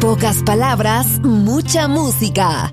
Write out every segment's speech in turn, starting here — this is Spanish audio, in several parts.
Pocas palabras, mucha música.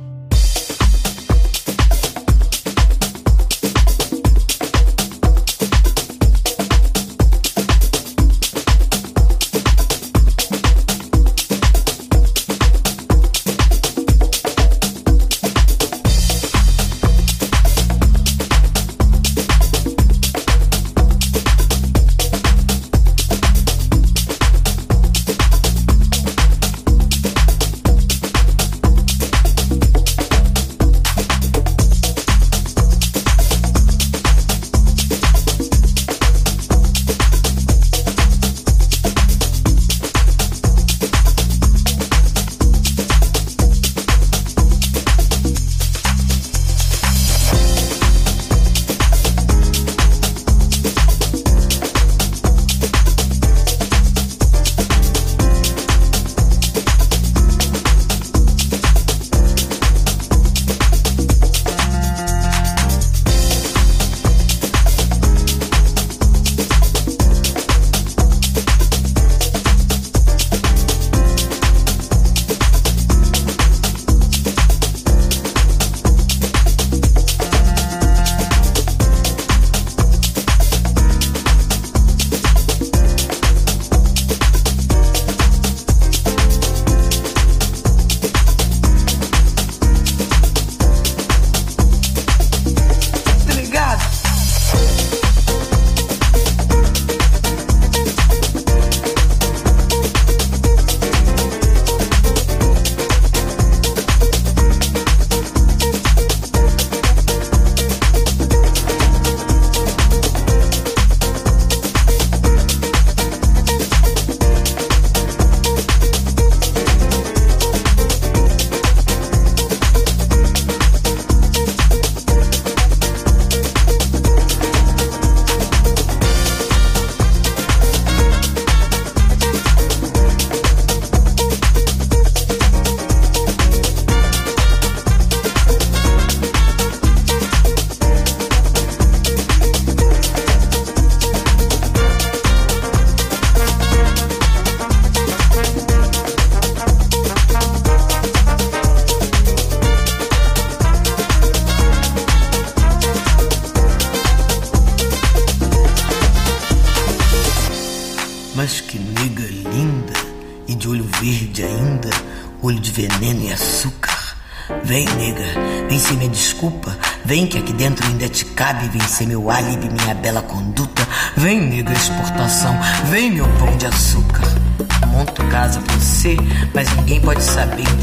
Ninguém pode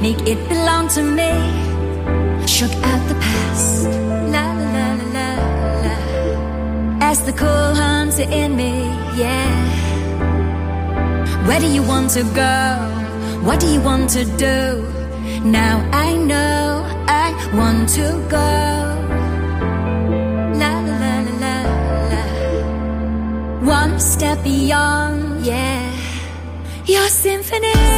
make it belong to me. Shook out the past, la la la la la. As the cold hunter in me, yeah. Where do you want to go? What do you want to do? Now I know I want to go. La la la la la la. One step beyond, yeah. Your symphony.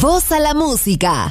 Voz a la música.